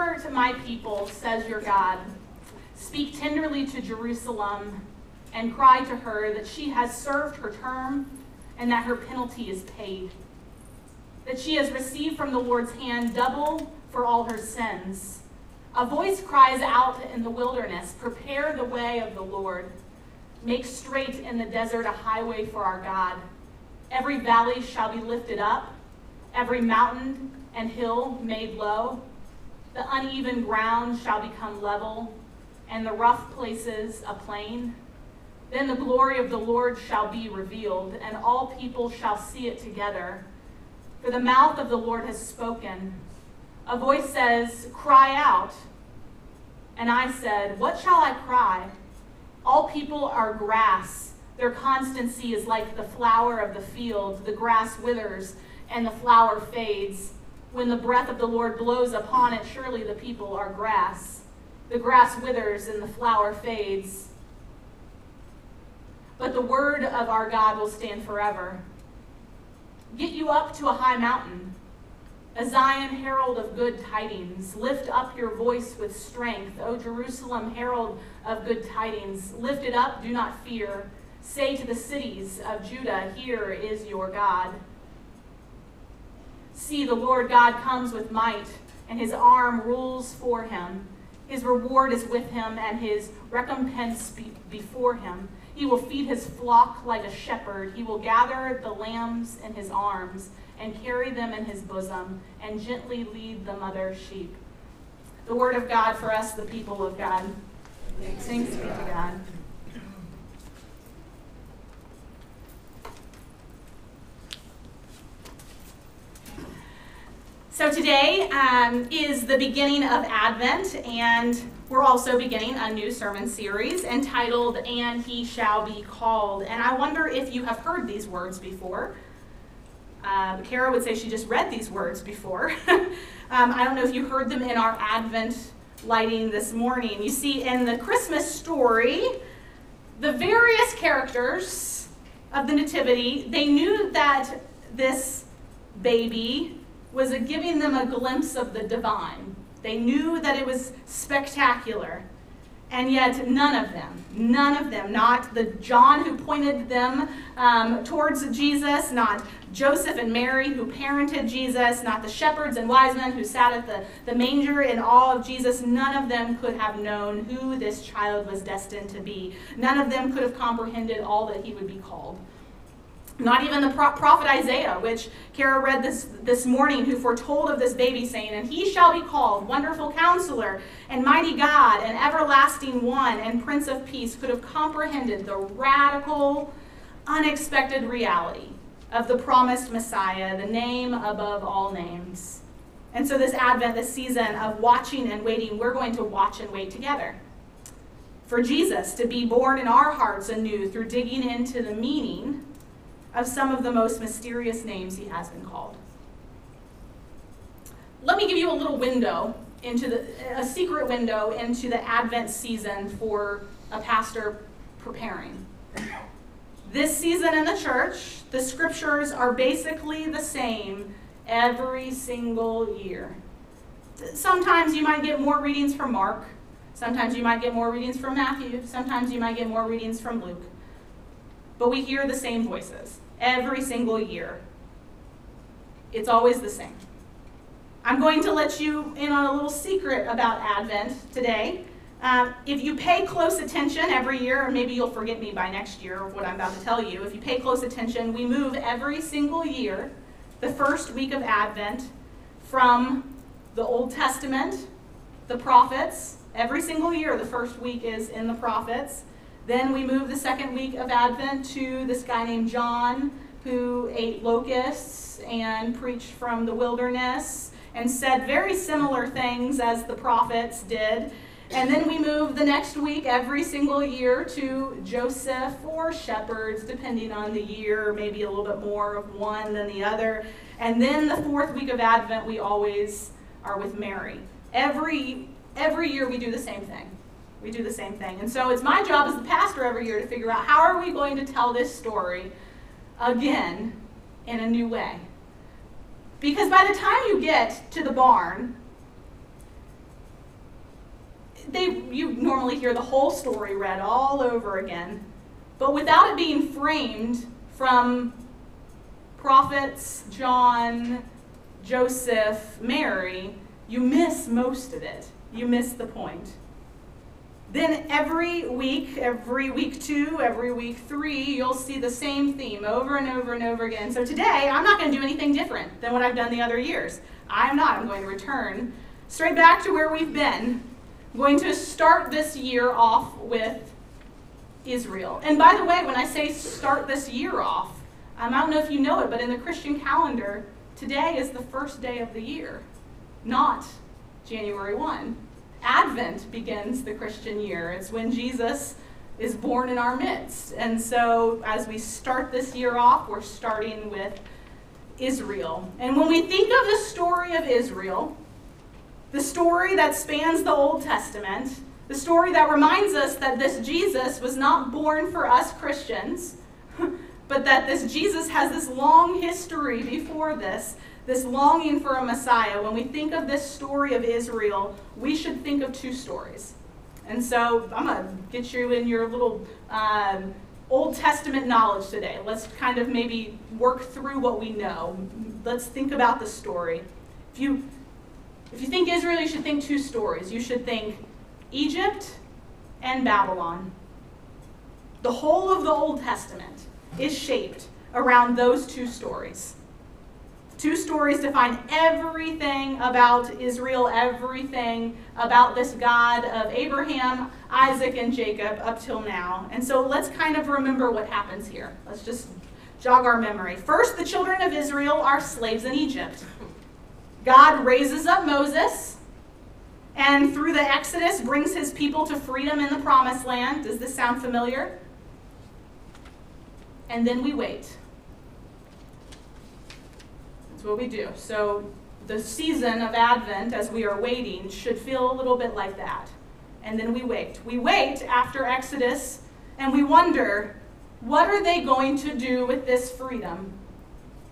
Comfort my people, says your God. Speak tenderly to Jerusalem and cry to her that she has served her term and that her penalty is paid. That she has received from the Lord's hand double for all her sins. A voice cries out in the wilderness Prepare the way of the Lord. Make straight in the desert a highway for our God. Every valley shall be lifted up, every mountain and hill made low. The uneven ground shall become level, and the rough places a plain. Then the glory of the Lord shall be revealed, and all people shall see it together. For the mouth of the Lord has spoken. A voice says, Cry out. And I said, What shall I cry? All people are grass. Their constancy is like the flower of the field. The grass withers and the flower fades. When the breath of the Lord blows upon it, surely the people are grass. The grass withers and the flower fades. But the word of our God will stand forever. Get you up to a high mountain, a Zion herald of good tidings. Lift up your voice with strength, O Jerusalem herald of good tidings. Lift it up, do not fear. Say to the cities of Judah, Here is your God. See, the Lord God comes with might, and his arm rules for him. His reward is with him, and his recompense be- before him. He will feed his flock like a shepherd. He will gather the lambs in his arms and carry them in his bosom, and gently lead the mother sheep. The word of God for us, the people of God. Thanks be to God. So today um, is the beginning of Advent, and we're also beginning a new sermon series entitled "And He Shall Be Called." And I wonder if you have heard these words before. Um, Kara would say she just read these words before. um, I don't know if you heard them in our Advent lighting this morning. You see, in the Christmas story, the various characters of the Nativity, they knew that this baby was giving them a glimpse of the divine. They knew that it was spectacular. And yet, none of them, none of them, not the John who pointed them um, towards Jesus, not Joseph and Mary who parented Jesus, not the shepherds and wise men who sat at the, the manger in awe of Jesus, none of them could have known who this child was destined to be. None of them could have comprehended all that he would be called. Not even the pro- prophet Isaiah, which Kara read this, this morning, who foretold of this baby, saying, And he shall be called Wonderful Counselor, and Mighty God, and Everlasting One, and Prince of Peace, could have comprehended the radical, unexpected reality of the promised Messiah, the name above all names. And so, this Advent, this season of watching and waiting, we're going to watch and wait together. For Jesus to be born in our hearts anew through digging into the meaning of some of the most mysterious names he has been called. Let me give you a little window into the a secret window into the Advent season for a pastor preparing. This season in the church, the scriptures are basically the same every single year. Sometimes you might get more readings from Mark, sometimes you might get more readings from Matthew, sometimes you might get more readings from Luke. But we hear the same voices every single year. It's always the same. I'm going to let you in on a little secret about Advent today. Um, if you pay close attention every year, or maybe you'll forget me by next year of what I'm about to tell you, if you pay close attention, we move every single year, the first week of Advent, from the Old Testament, the prophets. Every single year, the first week is in the prophets. Then we move the second week of Advent to this guy named John who ate locusts and preached from the wilderness and said very similar things as the prophets did. And then we move the next week every single year to Joseph or shepherds, depending on the year, maybe a little bit more of one than the other. And then the fourth week of Advent, we always are with Mary. Every, every year we do the same thing. We do the same thing. And so it's my job as the pastor every year to figure out how are we going to tell this story again in a new way. Because by the time you get to the barn, they you normally hear the whole story read all over again, but without it being framed from prophets, John, Joseph, Mary, you miss most of it. You miss the point. Then every week, every week two, every week three, you'll see the same theme over and over and over again. So today, I'm not going to do anything different than what I've done the other years. I'm not. I'm going to return straight back to where we've been. I'm going to start this year off with Israel. And by the way, when I say start this year off, um, I don't know if you know it, but in the Christian calendar, today is the first day of the year, not January 1. Advent begins the Christian year. It's when Jesus is born in our midst. And so as we start this year off, we're starting with Israel. And when we think of the story of Israel, the story that spans the Old Testament, the story that reminds us that this Jesus was not born for us Christians, but that this Jesus has this long history before this, this longing for a Messiah. When we think of this story of Israel, we should think of two stories. And so I'm going to get you in your little um, Old Testament knowledge today. Let's kind of maybe work through what we know. Let's think about the story. If you if you think Israel, you should think two stories. You should think Egypt and Babylon. The whole of the Old Testament is shaped around those two stories. Two stories define everything about Israel, everything about this God of Abraham, Isaac, and Jacob up till now. And so let's kind of remember what happens here. Let's just jog our memory. First, the children of Israel are slaves in Egypt. God raises up Moses and through the Exodus brings his people to freedom in the promised land. Does this sound familiar? And then we wait. That's what we do. So the season of Advent, as we are waiting, should feel a little bit like that. And then we wait. We wait after Exodus and we wonder what are they going to do with this freedom?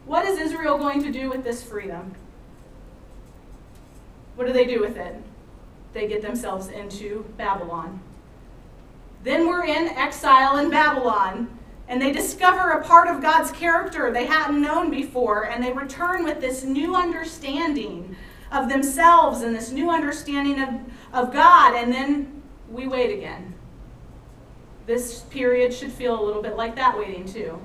What is Israel going to do with this freedom? What do they do with it? They get themselves into Babylon. Then we're in exile in Babylon, and they discover a part of God's character they hadn't known before, and they return with this new understanding of themselves and this new understanding of, of God, and then we wait again. This period should feel a little bit like that waiting, too.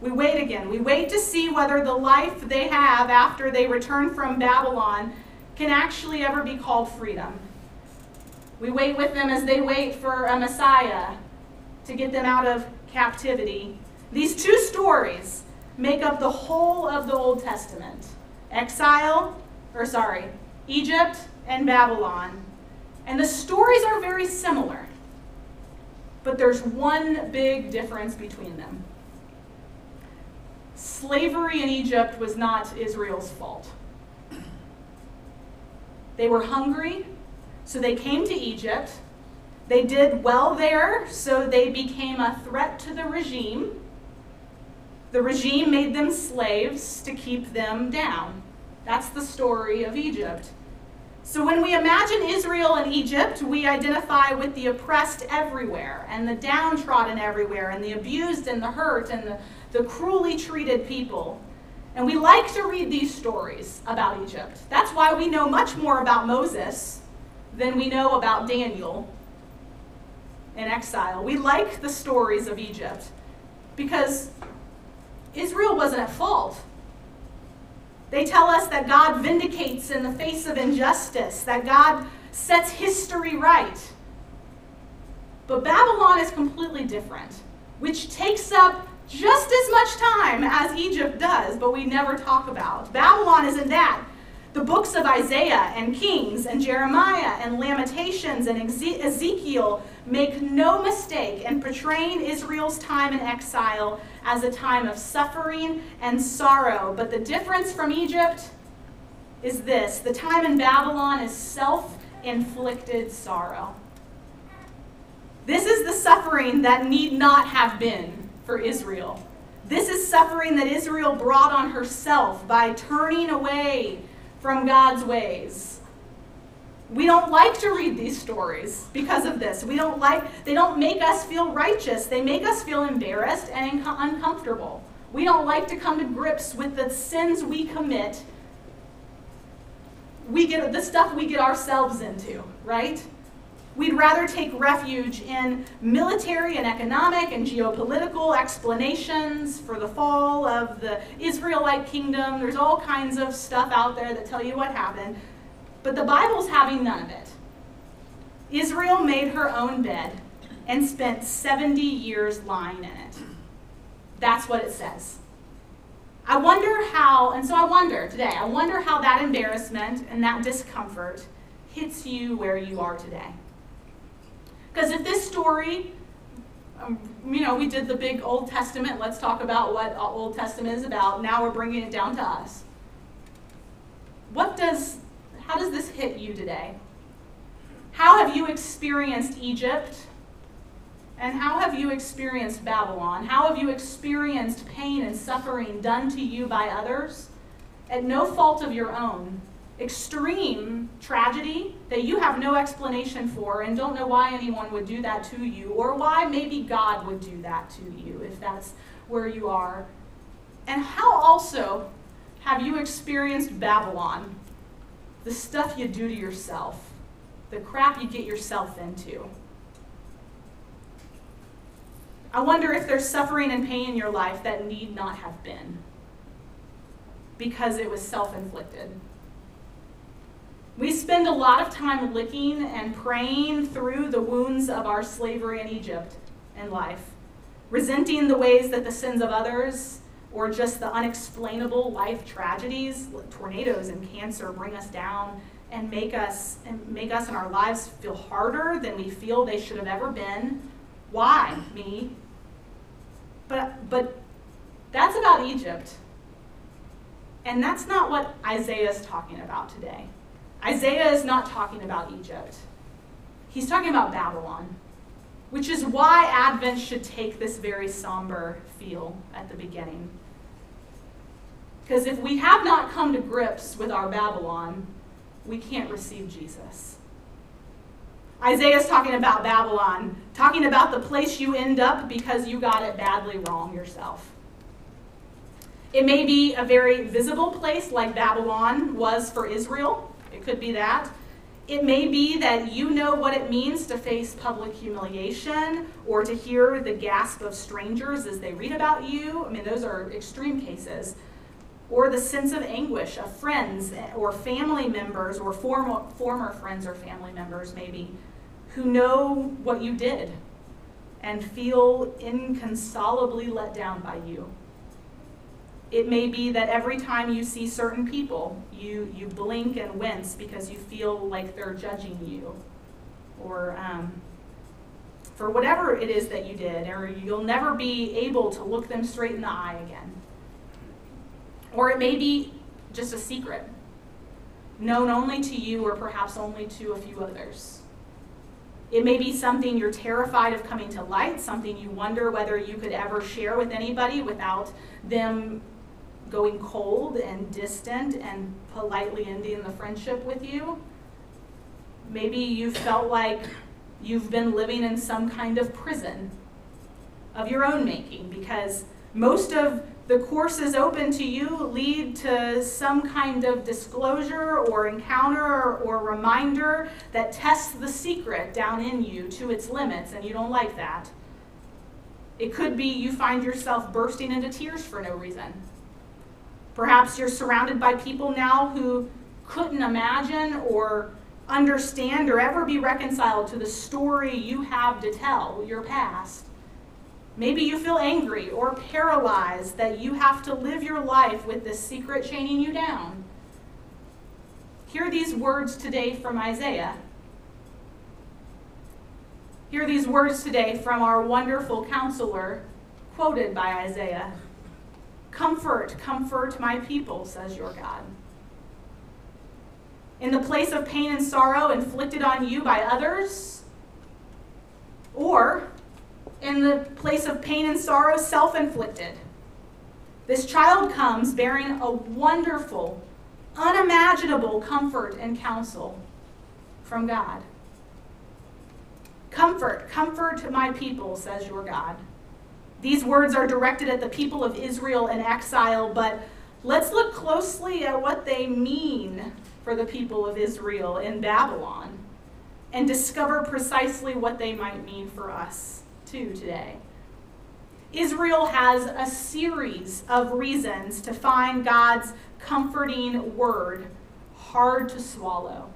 We wait again. We wait to see whether the life they have after they return from Babylon can actually ever be called freedom. We wait with them as they wait for a Messiah to get them out of captivity. These two stories make up the whole of the Old Testament exile, or sorry, Egypt and Babylon. And the stories are very similar, but there's one big difference between them. Slavery in Egypt was not Israel's fault. They were hungry, so they came to Egypt. They did well there, so they became a threat to the regime. The regime made them slaves to keep them down. That's the story of Egypt. So when we imagine Israel and Egypt, we identify with the oppressed everywhere, and the downtrodden everywhere, and the abused and the hurt, and the, the cruelly treated people. And we like to read these stories about Egypt. That's why we know much more about Moses than we know about Daniel in exile. We like the stories of Egypt because Israel wasn't at fault. They tell us that God vindicates in the face of injustice, that God sets history right. But Babylon is completely different, which takes up just as much time as Egypt does, but we never talk about. Babylon isn't that. The books of Isaiah and Kings and Jeremiah and Lamentations and Ezekiel make no mistake in portraying Israel's time in exile as a time of suffering and sorrow. But the difference from Egypt is this the time in Babylon is self inflicted sorrow. This is the suffering that need not have been for Israel. This is suffering that Israel brought on herself by turning away from God's ways. We don't like to read these stories because of this. We don't like they don't make us feel righteous. They make us feel embarrassed and uncomfortable. We don't like to come to grips with the sins we commit. We get the stuff we get ourselves into, right? We'd rather take refuge in military and economic and geopolitical explanations for the fall of the Israelite kingdom. There's all kinds of stuff out there that tell you what happened. But the Bible's having none of it. Israel made her own bed and spent 70 years lying in it. That's what it says. I wonder how, and so I wonder today, I wonder how that embarrassment and that discomfort hits you where you are today. Because if this story, um, you know, we did the big Old Testament, let's talk about what Old Testament is about. Now we're bringing it down to us. What does, how does this hit you today? How have you experienced Egypt? And how have you experienced Babylon? How have you experienced pain and suffering done to you by others at no fault of your own? Extreme tragedy that you have no explanation for and don't know why anyone would do that to you or why maybe God would do that to you if that's where you are. And how also have you experienced Babylon? The stuff you do to yourself, the crap you get yourself into. I wonder if there's suffering and pain in your life that need not have been because it was self inflicted. We spend a lot of time licking and praying through the wounds of our slavery in Egypt and life, resenting the ways that the sins of others or just the unexplainable life tragedies, tornadoes and cancer bring us down and make us and make us and our lives feel harder than we feel they should have ever been. Why me? But but that's about Egypt. And that's not what Isaiah is talking about today. Isaiah is not talking about Egypt. He's talking about Babylon, which is why Advent should take this very somber feel at the beginning. Because if we have not come to grips with our Babylon, we can't receive Jesus. Isaiah's talking about Babylon, talking about the place you end up because you got it badly wrong yourself. It may be a very visible place like Babylon was for Israel. It could be that. It may be that you know what it means to face public humiliation or to hear the gasp of strangers as they read about you. I mean, those are extreme cases. Or the sense of anguish of friends or family members or former, former friends or family members, maybe, who know what you did and feel inconsolably let down by you. It may be that every time you see certain people, you, you blink and wince because you feel like they're judging you. Or um, for whatever it is that you did, or you'll never be able to look them straight in the eye again. Or it may be just a secret, known only to you or perhaps only to a few others. It may be something you're terrified of coming to light, something you wonder whether you could ever share with anybody without them going cold and distant and politely ending the friendship with you. Maybe you felt like you've been living in some kind of prison of your own making because most of the courses open to you lead to some kind of disclosure or encounter or reminder that tests the secret down in you to its limits, and you don't like that. It could be you find yourself bursting into tears for no reason. Perhaps you're surrounded by people now who couldn't imagine or understand or ever be reconciled to the story you have to tell, your past. Maybe you feel angry or paralyzed that you have to live your life with this secret chaining you down. Hear these words today from Isaiah. Hear these words today from our wonderful counselor, quoted by Isaiah. Comfort, comfort my people, says your God. In the place of pain and sorrow inflicted on you by others, or in the place of pain and sorrow self inflicted, this child comes bearing a wonderful, unimaginable comfort and counsel from God. Comfort, comfort my people, says your God. These words are directed at the people of Israel in exile, but let's look closely at what they mean for the people of Israel in Babylon and discover precisely what they might mean for us too today. Israel has a series of reasons to find God's comforting word hard to swallow.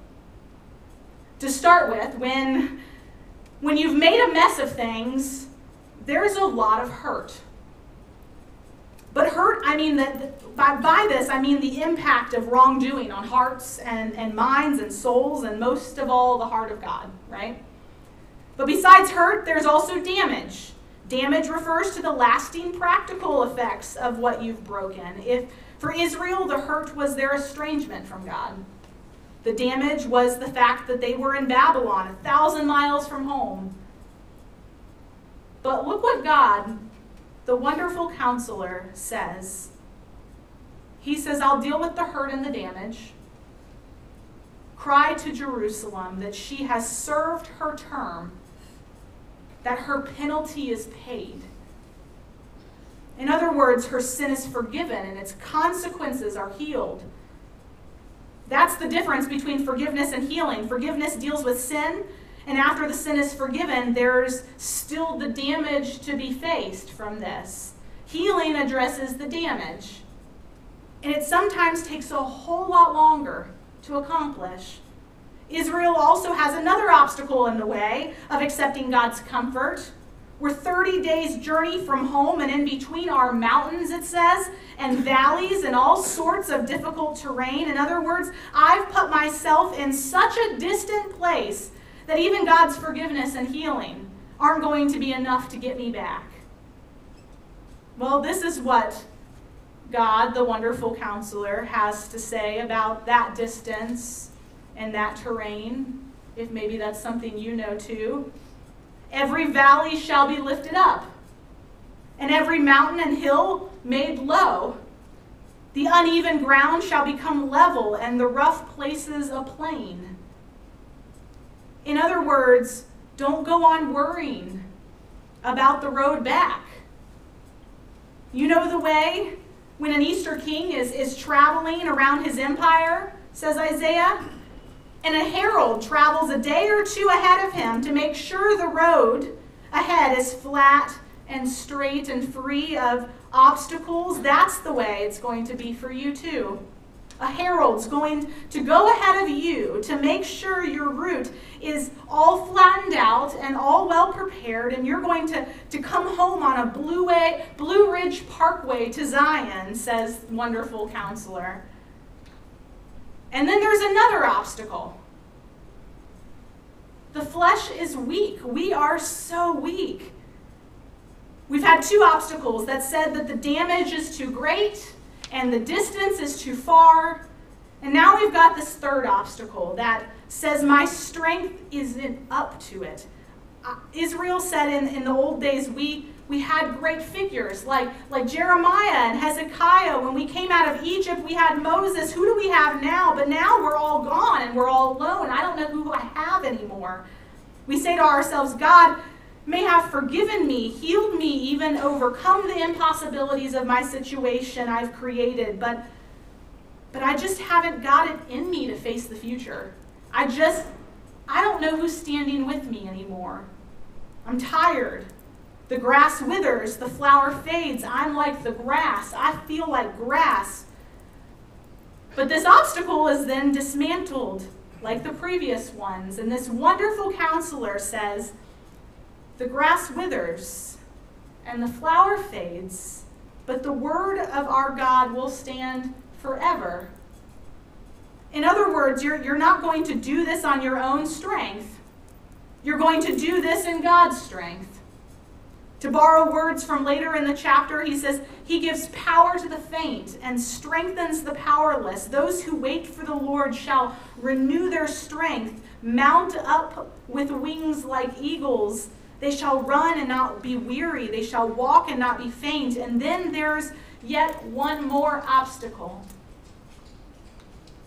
To start with, when, when you've made a mess of things, there's a lot of hurt. But hurt, I mean, that by, by this, I mean the impact of wrongdoing on hearts and, and minds and souls, and most of all, the heart of God, right? But besides hurt, there's also damage. Damage refers to the lasting practical effects of what you've broken. If for Israel, the hurt was their estrangement from God. The damage was the fact that they were in Babylon, a thousand miles from home. But look what God, the wonderful counselor, says. He says, I'll deal with the hurt and the damage. Cry to Jerusalem that she has served her term, that her penalty is paid. In other words, her sin is forgiven and its consequences are healed. That's the difference between forgiveness and healing. Forgiveness deals with sin, and after the sin is forgiven, there's still the damage to be faced from this. Healing addresses the damage. And it sometimes takes a whole lot longer to accomplish. Israel also has another obstacle in the way of accepting God's comfort. We're 30 days' journey from home, and in between are mountains, it says, and valleys and all sorts of difficult terrain. In other words, I've put myself in such a distant place that even God's forgiveness and healing aren't going to be enough to get me back. Well, this is what God, the wonderful counselor, has to say about that distance and that terrain, if maybe that's something you know too. Every valley shall be lifted up, and every mountain and hill made low. The uneven ground shall become level, and the rough places a plain. In other words, don't go on worrying about the road back. You know the way when an Easter king is, is traveling around his empire, says Isaiah, and a herald travels a day or two ahead of him to make sure the road ahead is flat and straight and free of obstacles. That's the way it's going to be for you, too. A herald's going to go ahead of you to make sure your route is all flattened out and all well prepared, and you're going to, to come home on a Blue, way, Blue Ridge Parkway to Zion, says wonderful counselor. And then there's another obstacle. The flesh is weak. We are so weak. We've had two obstacles that said that the damage is too great and the distance is too far. And now we've got this third obstacle that says my strength isn't up to it. Uh, Israel said in, in the old days, we, we had great figures like, like Jeremiah and Hezekiah. When we came out of Egypt, we had Moses. Who do we have now? But now we're all gone and we're all alone. I don't know who I have anymore. We say to ourselves, God may have forgiven me, healed me, even overcome the impossibilities of my situation I've created, but but I just haven't got it in me to face the future. I just I don't know who's standing with me anymore. I'm tired. The grass withers, the flower fades. I'm like the grass. I feel like grass. But this obstacle is then dismantled like the previous ones. And this wonderful counselor says, The grass withers and the flower fades, but the word of our God will stand forever. In other words, you're, you're not going to do this on your own strength. You're going to do this in God's strength. To borrow words from later in the chapter, he says, He gives power to the faint and strengthens the powerless. Those who wait for the Lord shall renew their strength, mount up with wings like eagles. They shall run and not be weary. They shall walk and not be faint. And then there's yet one more obstacle.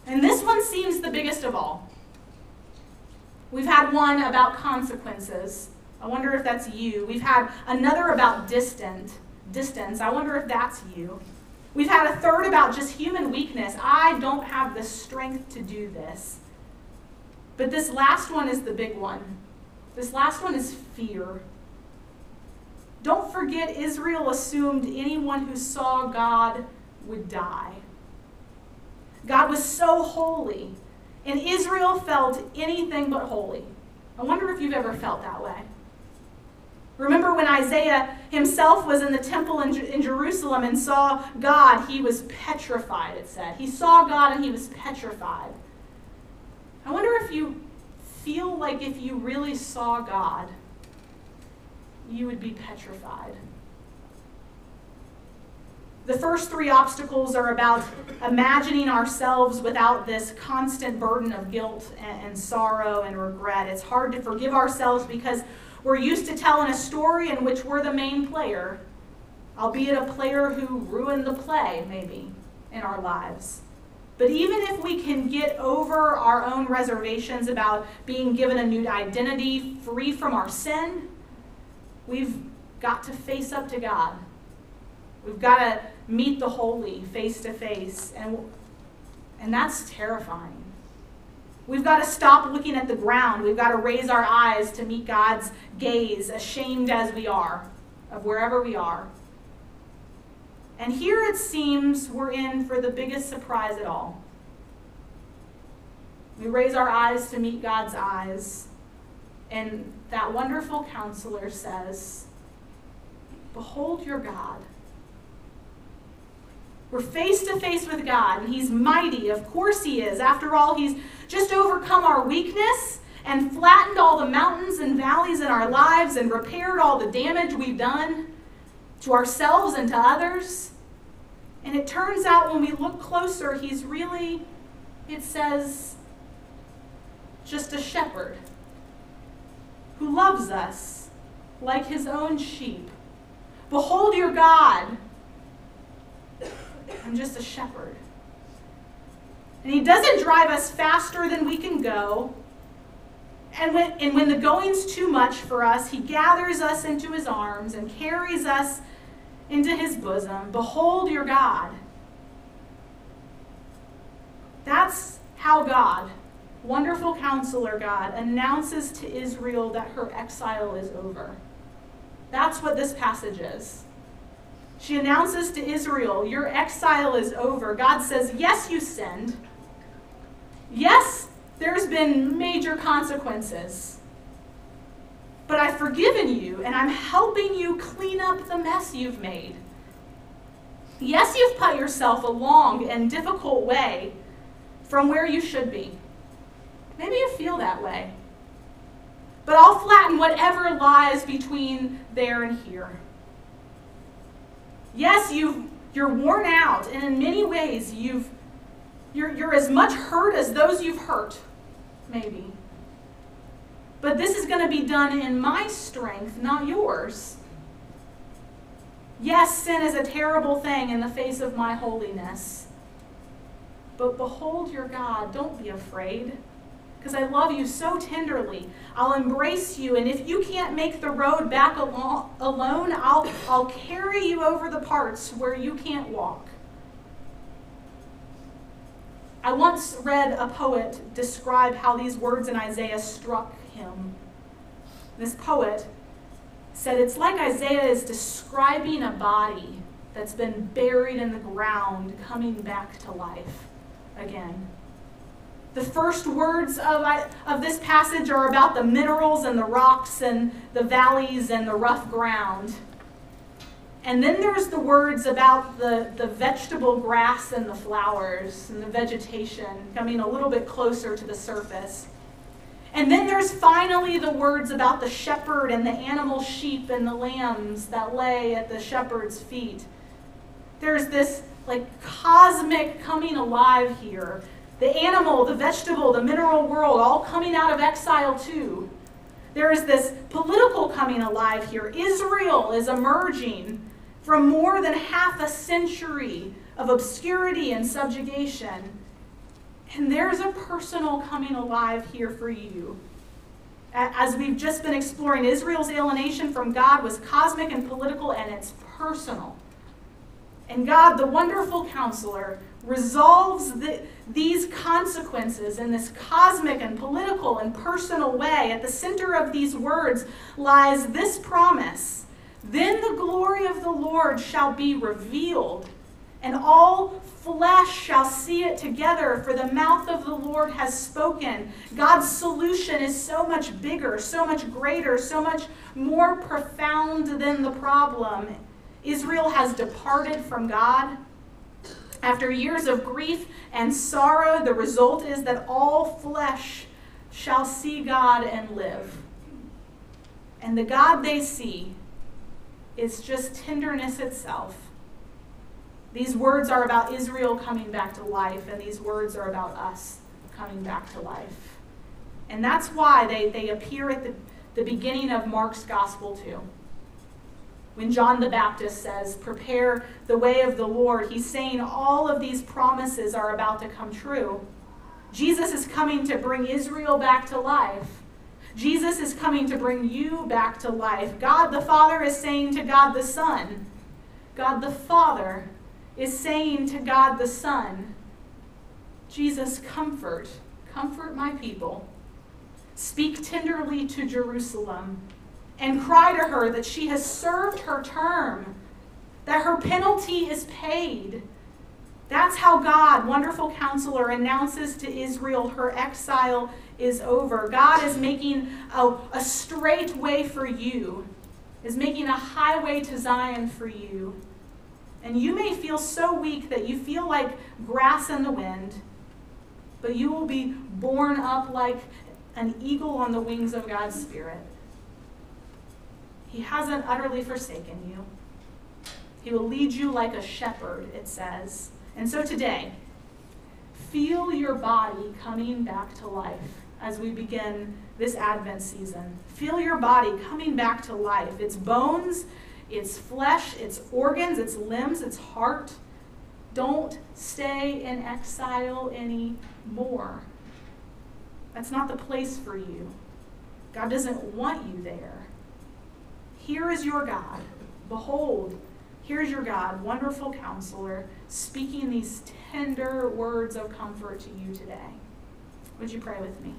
And this one seems the biggest of all. We've had one about consequences. I wonder if that's you. We've had another about distant, distance. I wonder if that's you. We've had a third about just human weakness. I don't have the strength to do this. But this last one is the big one. This last one is fear. Don't forget, Israel assumed anyone who saw God would die. God was so holy, and Israel felt anything but holy. I wonder if you've ever felt that way. Remember when Isaiah himself was in the temple in, in, Jerusalem and saw God, he was petrified, it said. He saw God and he was petrified. I wonder if you feel like if you really saw God, you would be petrified. The first three obstacles are about imagining ourselves without this constant burden of guilt and, and sorrow and regret. It's hard to forgive ourselves because we're used to telling a story in which we're the main player, albeit a player who ruined the play, maybe, in our lives. But even if we can get over our own reservations about being given a new identity free from our sin, we've got to face up to God. We've got to meet the holy face to face. And, and that's terrifying. We've got to stop looking at the ground. We've got to raise our eyes to meet God's gaze, ashamed as we are of wherever we are. And here it seems we're in for the biggest surprise at all. We raise our eyes to meet God's eyes, and that wonderful counselor says, Behold your God. We're face to face with God, and He's mighty. Of course, He is. After all, He's just overcome our weakness and flattened all the mountains and valleys in our lives and repaired all the damage we've done to ourselves and to others. And it turns out when we look closer, He's really, it says, just a shepherd who loves us like His own sheep. Behold your God I'm just a shepherd. And he doesn't drive us faster than we can go. And when, and when the going's too much for us, he gathers us into his arms and carries us into his bosom. Behold your God. That's how God, wonderful counselor God, announces to Israel that her exile is over. That's what this passage is. She announces to Israel, Your exile is over. God says, Yes, you sinned. Yes, there's been major consequences. But I've forgiven you, and I'm helping you clean up the mess you've made. Yes, you've put yourself a long and difficult way from where you should be. Maybe you feel that way. But I'll flatten whatever lies between there and here. Yes, you've, you're worn out, and in many ways, you've, you're, you're as much hurt as those you've hurt, maybe. But this is going to be done in my strength, not yours. Yes, sin is a terrible thing in the face of my holiness. But behold your God. Don't be afraid. Because I love you so tenderly. I'll embrace you, and if you can't make the road back alone, I'll, I'll carry you over the parts where you can't walk. I once read a poet describe how these words in Isaiah struck him. This poet said it's like Isaiah is describing a body that's been buried in the ground coming back to life again. The first words of, of this passage are about the minerals and the rocks and the valleys and the rough ground. And then there's the words about the, the vegetable grass and the flowers and the vegetation coming a little bit closer to the surface. And then there's finally the words about the shepherd and the animal sheep and the lambs that lay at the shepherd's feet. There's this like cosmic coming alive here. The animal, the vegetable, the mineral world, all coming out of exile too. There is this political coming alive here. Israel is emerging from more than half a century of obscurity and subjugation. And there's a personal coming alive here for you. As we've just been exploring, Israel's alienation from God was cosmic and political, and it's personal. And God, the wonderful counselor, resolves the, these consequences in this cosmic and political and personal way. At the center of these words lies this promise Then the glory of the Lord shall be revealed, and all flesh shall see it together, for the mouth of the Lord has spoken. God's solution is so much bigger, so much greater, so much more profound than the problem. Israel has departed from God. After years of grief and sorrow, the result is that all flesh shall see God and live. And the God they see is just tenderness itself. These words are about Israel coming back to life, and these words are about us coming back to life. And that's why they, they appear at the, the beginning of Mark's gospel, too. When John the Baptist says, Prepare the way of the Lord, he's saying all of these promises are about to come true. Jesus is coming to bring Israel back to life. Jesus is coming to bring you back to life. God the Father is saying to God the Son, God the Father is saying to God the Son, Jesus, comfort, comfort my people. Speak tenderly to Jerusalem and cry to her that she has served her term, that her penalty is paid. That's how God, wonderful counselor, announces to Israel her exile is over. God is making a, a straight way for you, is making a highway to Zion for you. And you may feel so weak that you feel like grass in the wind, but you will be borne up like an eagle on the wings of God's Spirit. He hasn't utterly forsaken you. He will lead you like a shepherd, it says. And so today, feel your body coming back to life as we begin this Advent season. Feel your body coming back to life. Its bones, its flesh, its organs, its limbs, its heart. Don't stay in exile anymore. That's not the place for you. God doesn't want you there. Here is your God. Behold, here's your God, wonderful counselor, speaking these tender words of comfort to you today. Would you pray with me?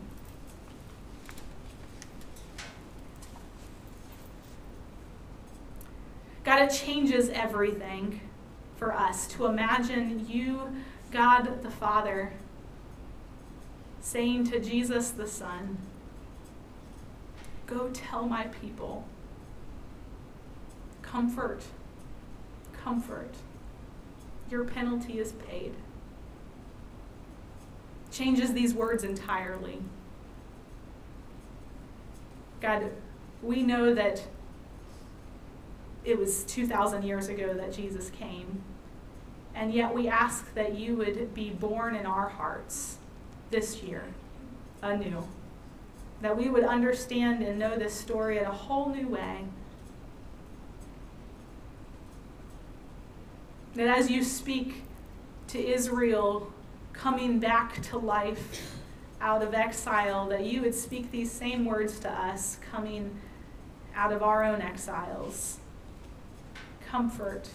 God, it changes everything for us to imagine you, God the Father, saying to Jesus the Son, Go tell my people, comfort, comfort. Your penalty is paid. Changes these words entirely. God, we know that it was 2,000 years ago that Jesus came. And yet we ask that you would be born in our hearts this year anew. That we would understand and know this story in a whole new way. That as you speak to Israel coming back to life out of exile, that you would speak these same words to us coming out of our own exiles. Comfort,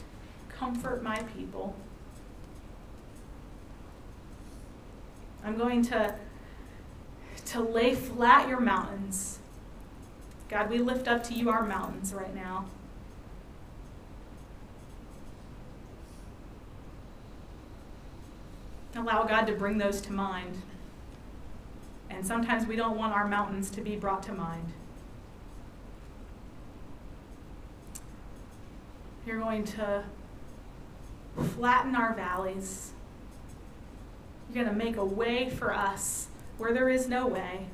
comfort my people. I'm going to, to lay flat your mountains. God, we lift up to you our mountains right now. Allow God to bring those to mind. And sometimes we don't want our mountains to be brought to mind. You're going to flatten our valleys. You're going to make a way for us where there is no way.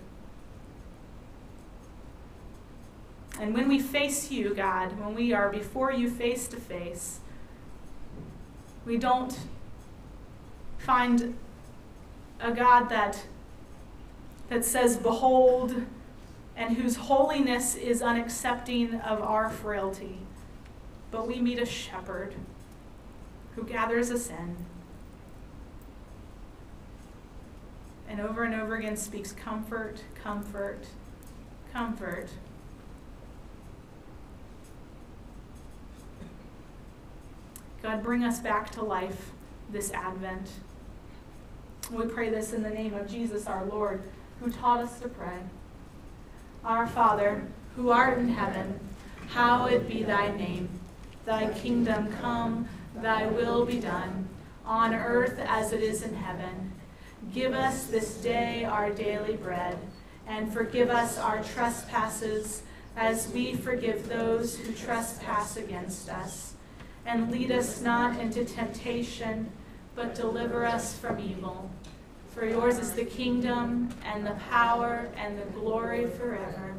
And when we face you, God, when we are before you face to face, we don't find a God that, that says, Behold, and whose holiness is unaccepting of our frailty. But we meet a shepherd who gathers us in and over and over again speaks comfort, comfort, comfort. God, bring us back to life this Advent. We pray this in the name of Jesus our Lord, who taught us to pray. Our Father, who art in heaven, hallowed be thy name. Thy kingdom come, thy will be done, on earth as it is in heaven. Give us this day our daily bread, and forgive us our trespasses as we forgive those who trespass against us. And lead us not into temptation, but deliver us from evil. For yours is the kingdom, and the power, and the glory forever.